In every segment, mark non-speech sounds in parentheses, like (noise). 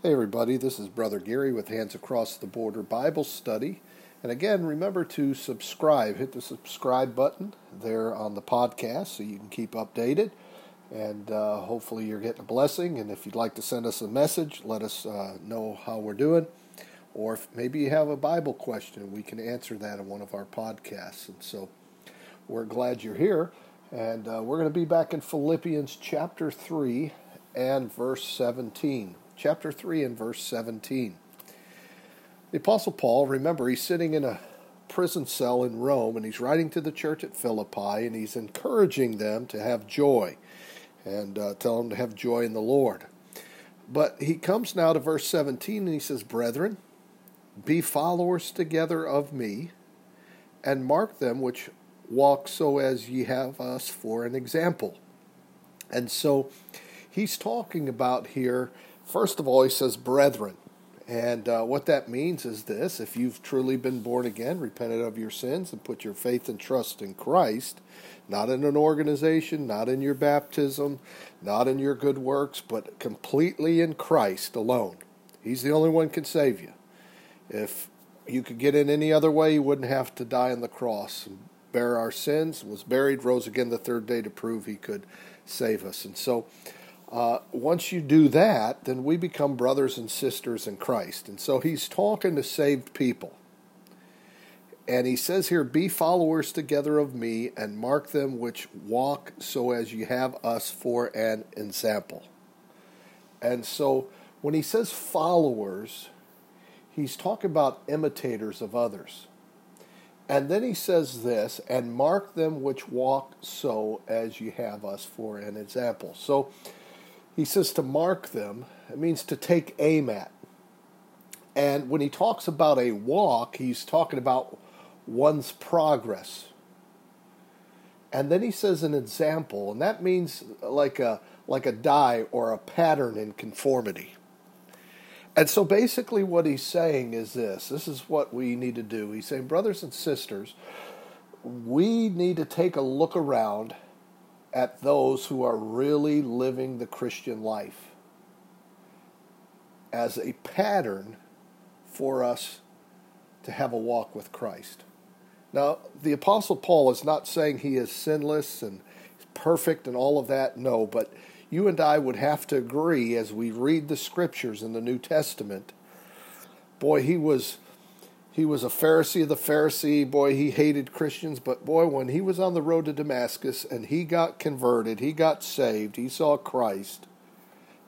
Hey, everybody, this is Brother Gary with Hands Across the Border Bible Study. And again, remember to subscribe. Hit the subscribe button there on the podcast so you can keep updated. And uh, hopefully, you're getting a blessing. And if you'd like to send us a message, let us uh, know how we're doing. Or if maybe you have a Bible question, we can answer that in one of our podcasts. And so we're glad you're here. And uh, we're going to be back in Philippians chapter 3 and verse 17. Chapter 3 and verse 17. The Apostle Paul, remember, he's sitting in a prison cell in Rome and he's writing to the church at Philippi and he's encouraging them to have joy and uh, tell them to have joy in the Lord. But he comes now to verse 17 and he says, Brethren, be followers together of me, and mark them which walk so as ye have us for an example. And so he's talking about here, first of all, he says, brethren. And uh, what that means is this if you've truly been born again, repented of your sins, and put your faith and trust in Christ, not in an organization, not in your baptism, not in your good works, but completely in Christ alone. He's the only one can save you. If you could get in any other way, you wouldn't have to die on the cross and bear our sins, was buried, rose again the third day to prove he could save us. And so, uh, once you do that, then we become brothers and sisters in Christ. And so he's talking to saved people. And he says here, Be followers together of me, and mark them which walk so as you have us for an example. And so when he says followers, he's talking about imitators of others. And then he says this, and mark them which walk so as you have us for an example. So he says to mark them, it means to take aim at. And when he talks about a walk, he's talking about one's progress. And then he says an example, and that means like a like a die or a pattern in conformity. And so basically, what he's saying is this this is what we need to do. He's saying, brothers and sisters, we need to take a look around at those who are really living the Christian life as a pattern for us to have a walk with Christ. Now, the Apostle Paul is not saying he is sinless and perfect and all of that, no, but you and I would have to agree as we read the scriptures in the New Testament. Boy, he was he was a Pharisee of the Pharisee. Boy, he hated Christians, but boy, when he was on the road to Damascus and he got converted, he got saved, he saw Christ.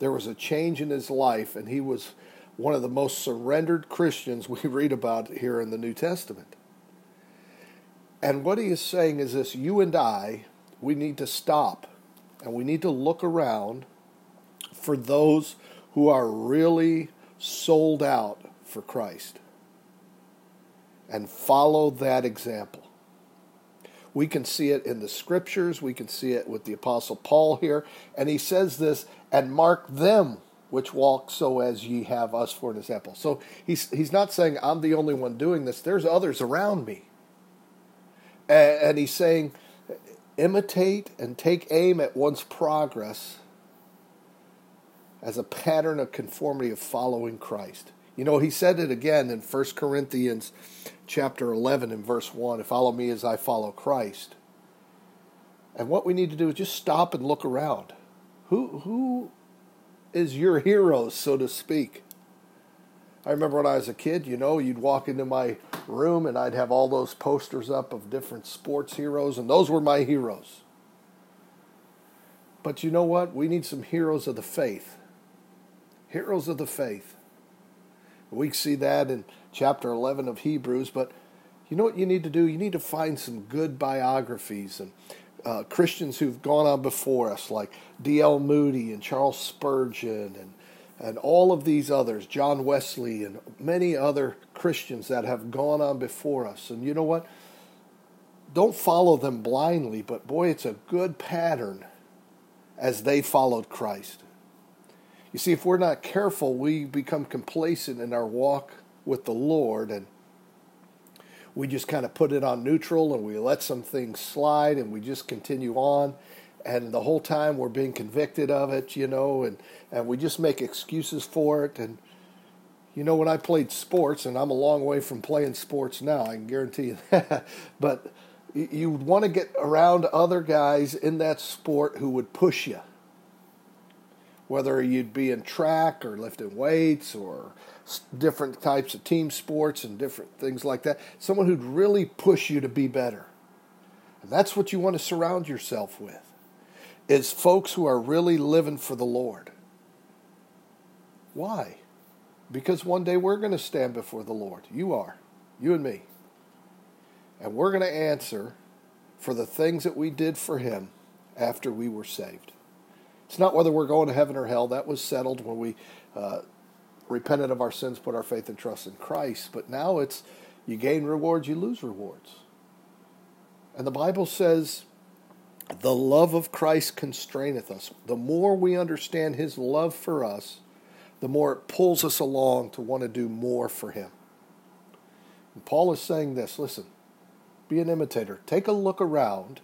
There was a change in his life, and he was one of the most surrendered Christians we (laughs) read about here in the New Testament. And what he is saying is this you and I, we need to stop and we need to look around for those who are really sold out for Christ and follow that example. We can see it in the scriptures, we can see it with the Apostle Paul here, and he says this, and mark them which walk so as ye have us for an example. So he's, he's not saying, I'm the only one doing this, there's others around me. And, and he's saying, imitate and take aim at one's progress as a pattern of conformity of following Christ. You know, he said it again in 1 Corinthians chapter 11 and verse 1, follow me as I follow Christ. And what we need to do is just stop and look around. Who who is your hero, so to speak? I remember when I was a kid, you know, you'd walk into my room and I'd have all those posters up of different sports heroes, and those were my heroes. But you know what? We need some heroes of the faith. Heroes of the faith. We see that in chapter 11 of Hebrews, but you know what you need to do? You need to find some good biographies and uh, Christians who've gone on before us, like D.L. Moody and Charles Spurgeon and and all of these others, John Wesley and many other Christians that have gone on before us. And you know what? Don't follow them blindly, but boy, it's a good pattern as they followed Christ. You see, if we're not careful, we become complacent in our walk with the Lord and we just kind of put it on neutral and we let some things slide and we just continue on and the whole time we're being convicted of it, you know, and, and we just make excuses for it. And, you know, when I played sports, and I'm a long way from playing sports now, I can guarantee you (laughs) that, but you would want to get around other guys in that sport who would push you. Whether you'd be in track or lifting weights or different types of team sports and different things like that, someone who'd really push you to be better. And that's what you want to surround yourself with is folks who are really living for the Lord. Why? Because one day we're going to stand before the Lord. You are. You and me. And we're going to answer for the things that we did for Him after we were saved. It's not whether we're going to heaven or hell. That was settled when we uh, repented of our sins, put our faith and trust in Christ. But now it's you gain rewards, you lose rewards. And the Bible says the love of Christ constraineth us. The more we understand his love for us, the more it pulls us along to want to do more for him. And Paul is saying this listen, be an imitator. Take a look around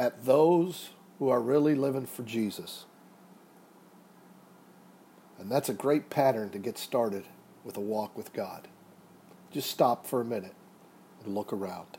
at those who are really living for Jesus. And that's a great pattern to get started with a walk with God. Just stop for a minute and look around.